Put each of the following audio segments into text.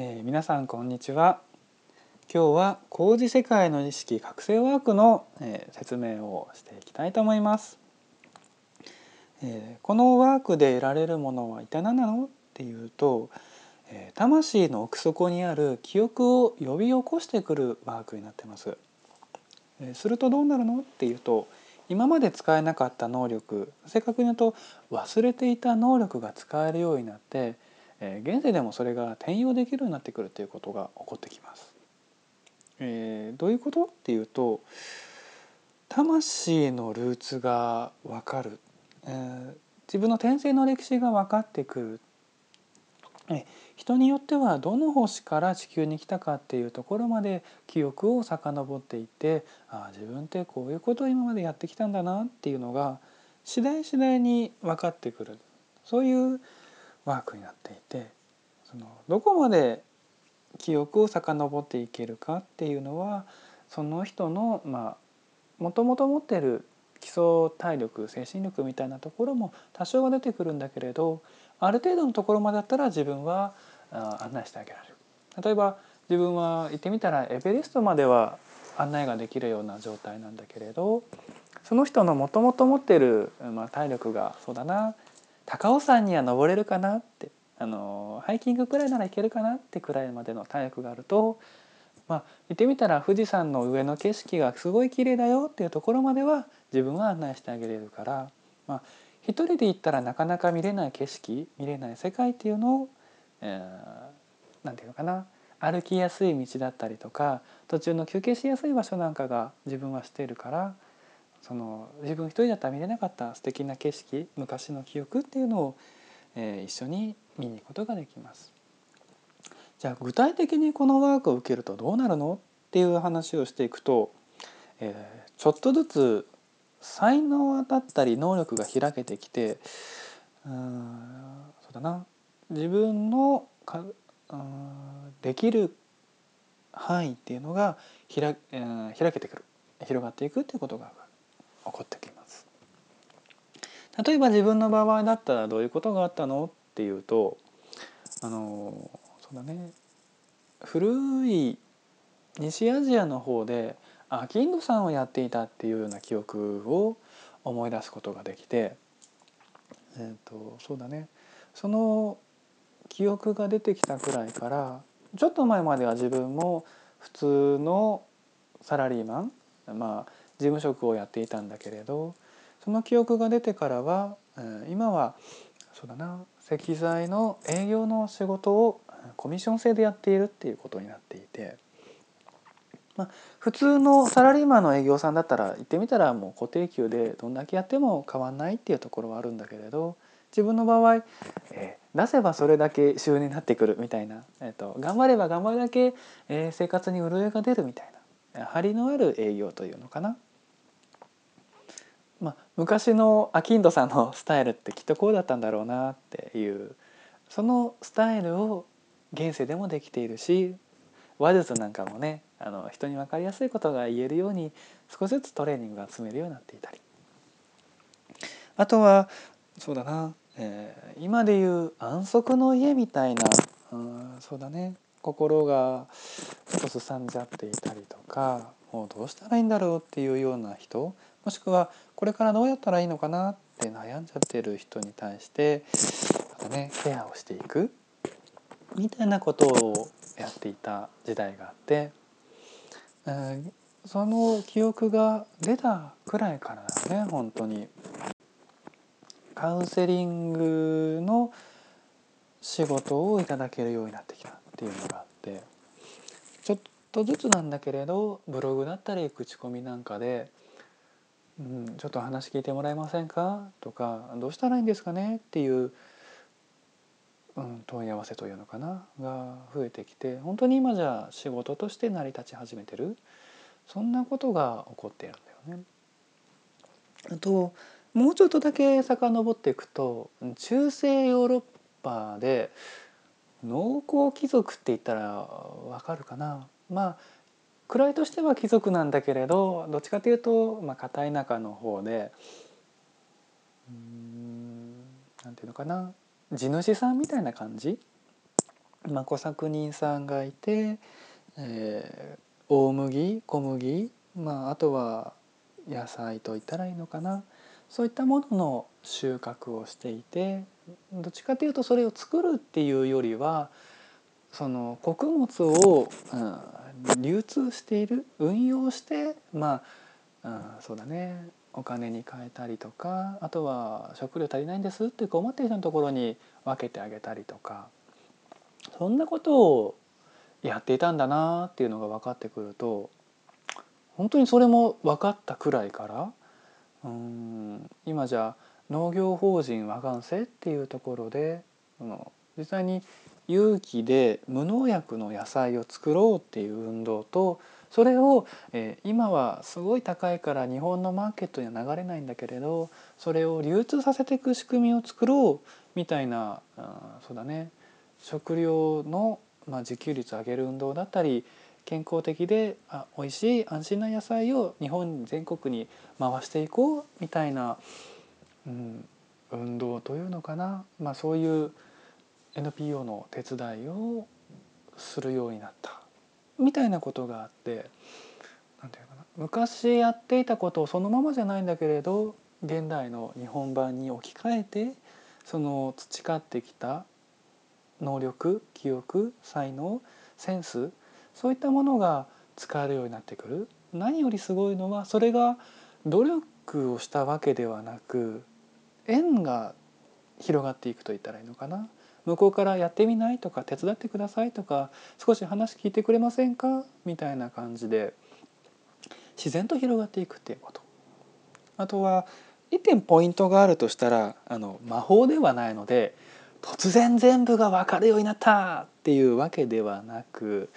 えー、皆さんこんにちは。今日は工事世界の意識覚醒ワークの、えー、説明をしていきたいと思います、えー、このワークで得られるものは一体何なのっていうと、えー、魂の奥底にある記憶を呼び起こしてくるワークになってます、えー、するとどうなるのっていうと今まで使えなかった能力正確に言うと忘れていた能力が使えるようになって、えー、現在でもそれが転用できるようになってくるということが起こってきます。えー、どういうことっていうと魂のルーツが分かる、えー、自分の転生の歴史が分かってくる、え人によってはどの星から地球に来たかっていうところまで記憶を遡っていってああ自分ってこういうことを今までやってきたんだなっていうのが次第次第に分かってくる。そういうワークになっていてそのどこまで記憶を遡っていけるかっていうのはその人のまあもともと持ってる基礎体力精神力みたいなところも多少は出てくるんだけれどある程度のところまでだったら自分は案内してあげられる。例えば自分は行ってみたらエベレストまでは案内ができるような状態なんだけれどその人のもともと持ってる、まあ、体力がそうだな高尾山には登れるかなってあのハイキングくらいならいけるかなってくらいまでの体力があると、まあ、行ってみたら富士山の上の景色がすごい綺麗だよっていうところまでは自分は案内してあげれるから、まあ、一人で行ったらなかなか見れない景色見れない世界っていうのをえー、ていうのかな歩きやすい道だったりとか途中の休憩しやすい場所なんかが自分はしているからその自分一人だったら見れなかった素敵な景色昔の記憶っていうのを、えー、一緒に見に行くことができます。じゃあ具体的にこのワークを受けるとどうなるのっていう話をしていくと、えー、ちょっとずつ才能だったり能力が開けてきてうんそうだな。自分のかできる範囲っていうのが開,、えー、開けてくる。広がっていくっていうことが起こってきます。例えば自分の場合だったらどういうことがあったのっていうとあのそうだね古い西アジアの方でアキンドさんをやっていたっていうような記憶を思い出すことができて、えーとそうだねその記憶が出てきたくらいからちょっと前までは自分も普通のサラリーマンまあ事務職をやっていたんだけれどその記憶が出てからは今はそうだな石材の営業の仕事をコミッション制でやっているっていうことになっていて、まあ、普通のサラリーマンの営業さんだったら行ってみたらもう固定給でどんだけやっても変わんないっていうところはあるんだけれど自分の場合、えー、出せばそれだけ収入になってくるみたいな、えーと、頑張れば頑張るだけ、えー、生活に潤いが出るみたいな張りのある営業というのかな。まあ、昔のアキンドさんのスタイルってきっとこうだったんだろうなっていうそのスタイルを現世でもできているし話術なんかもねあの人に分かりやすいことが言えるように少しずつトレーニングが積めるようになっていたり。あとはそうだな、えー、今でいう安息の家みたいな、うん、そうだね。心がちょっとすさんじゃっていたりとかもうどうしたらいいんだろうっていうような人もしくはこれからどうやったらいいのかなって悩んじゃってる人に対してねケアをしていくみたいなことをやっていた時代があって、えー、その記憶が出たくらいからだね本当に。カウンセリングの仕事をいただけるようになってきたっていうのがあってちょっとずつなんだけれどブログだったり口コミなんかで「うん、ちょっと話聞いてもらえませんか?」とか「どうしたらいいんですかね?」っていう、うん、問い合わせというのかな？が増えてきて本当に今じゃ仕事として成り立ち始めてるそんなことが起こっているんだよね。あともうちょっとだけ遡っていくと中世ヨーロッパで農耕貴族って言ったらわかるかな？まあ位としては貴族なんだけれどどっちかというと、まあ、片田舎の方でうんなんていうのかな地主さんみたいな感じ？まあ、小作人さんがいて、えー、大麦小麦、まあ、あとは野菜といったらいいのかな。そういったものの収穫をしていてどっちかというとそれを作るっていうよりはその穀物を、うん、流通している運用してまあ、うん、そうだね。お金に変えたりとかあとは食料足りないんですって思っている人のところに分けてあげたりとか。そんなことをやっていたんだなっていうのが分かってくると本当にそれも分かったくらいからうん今じゃ農業法人和願生っていうところで実際に有機で無農薬の野菜を作ろうっていう運動とそれを、えー、今はすごい高いから日本のマーケットには流れないんだけれどそれを流通させていく仕組みを作ろうみたいなあそうだね。食料の、まあ、自給率を上げる運動だったり健康的であ美味しい安心な野菜を日本全国に回していこうみたいな、うん、運動というのかな、まあ、そういう NPO の手伝いをするようになった。みたいなことがあってなんていうかな。昔やっていたことをそのままじゃないんだけれど現代の日本版に置き換えてその培ってきた能力記憶才能センスそういったものが使えるようになってくる。何よりすごいのはそれが努力をしたわけではなく縁が広がっていくと言ったらいいのかな？向こうからやってみないとか手伝ってくださいとか少し話聞いてくれませんか？みたいな感じで自然と広がっていくっていうこと。あとは一点ポイントがあるとしたらあの魔法ではないので突然全部が分かるようになったっていうわけではなく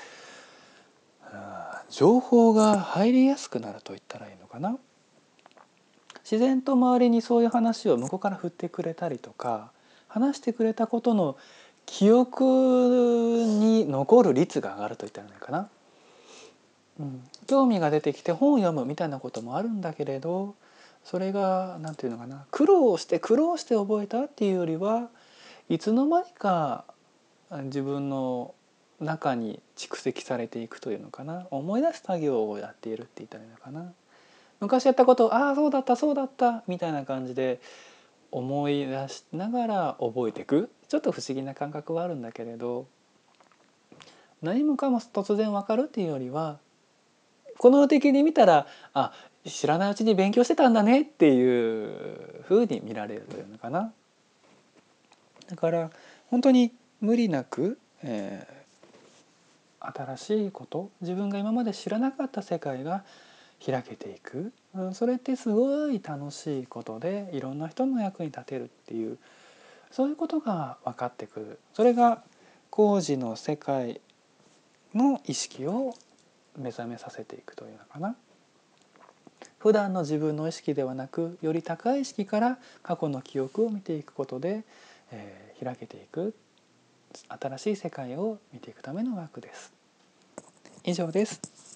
情報が入りやすくなると言ったらいいのかな？自然と周りにそういう話を向こうから振ってくれたりとか話してくれたことの記憶に残る率が上がると言ったらいいかな、うん、興味が出てきて本を読むみたいなこともあるんだけれどそれが何て言うのかな苦労して苦労して覚えたっていうよりはいつの間にか自分の中に蓄積されていくというのかな。思い出す作業をやっているって言ったらいいのかな。昔やったことああそうだったそうだったみたいな感じで思い出しながら覚えていくちょっと不思議な感覚はあるんだけれど何もかも突然わかるっていうよりはこの的に見たらあ知らないうちに勉強してたんだねっていうふうに見られるというのかな。だから本当に無理なく、えー、新しいこと自分が今まで知らなかった世界が開けていくそれってすごい楽しいことでいろんな人の役に立てるっていうそういうことが分かってくるそれが工事の世界の意識を目覚めさせていくというのかな普段の自分の意識ではなくより高い意識から過去の記憶を見ていくことで、えー、開けていく新しい世界を見ていくためのワークです。以上です。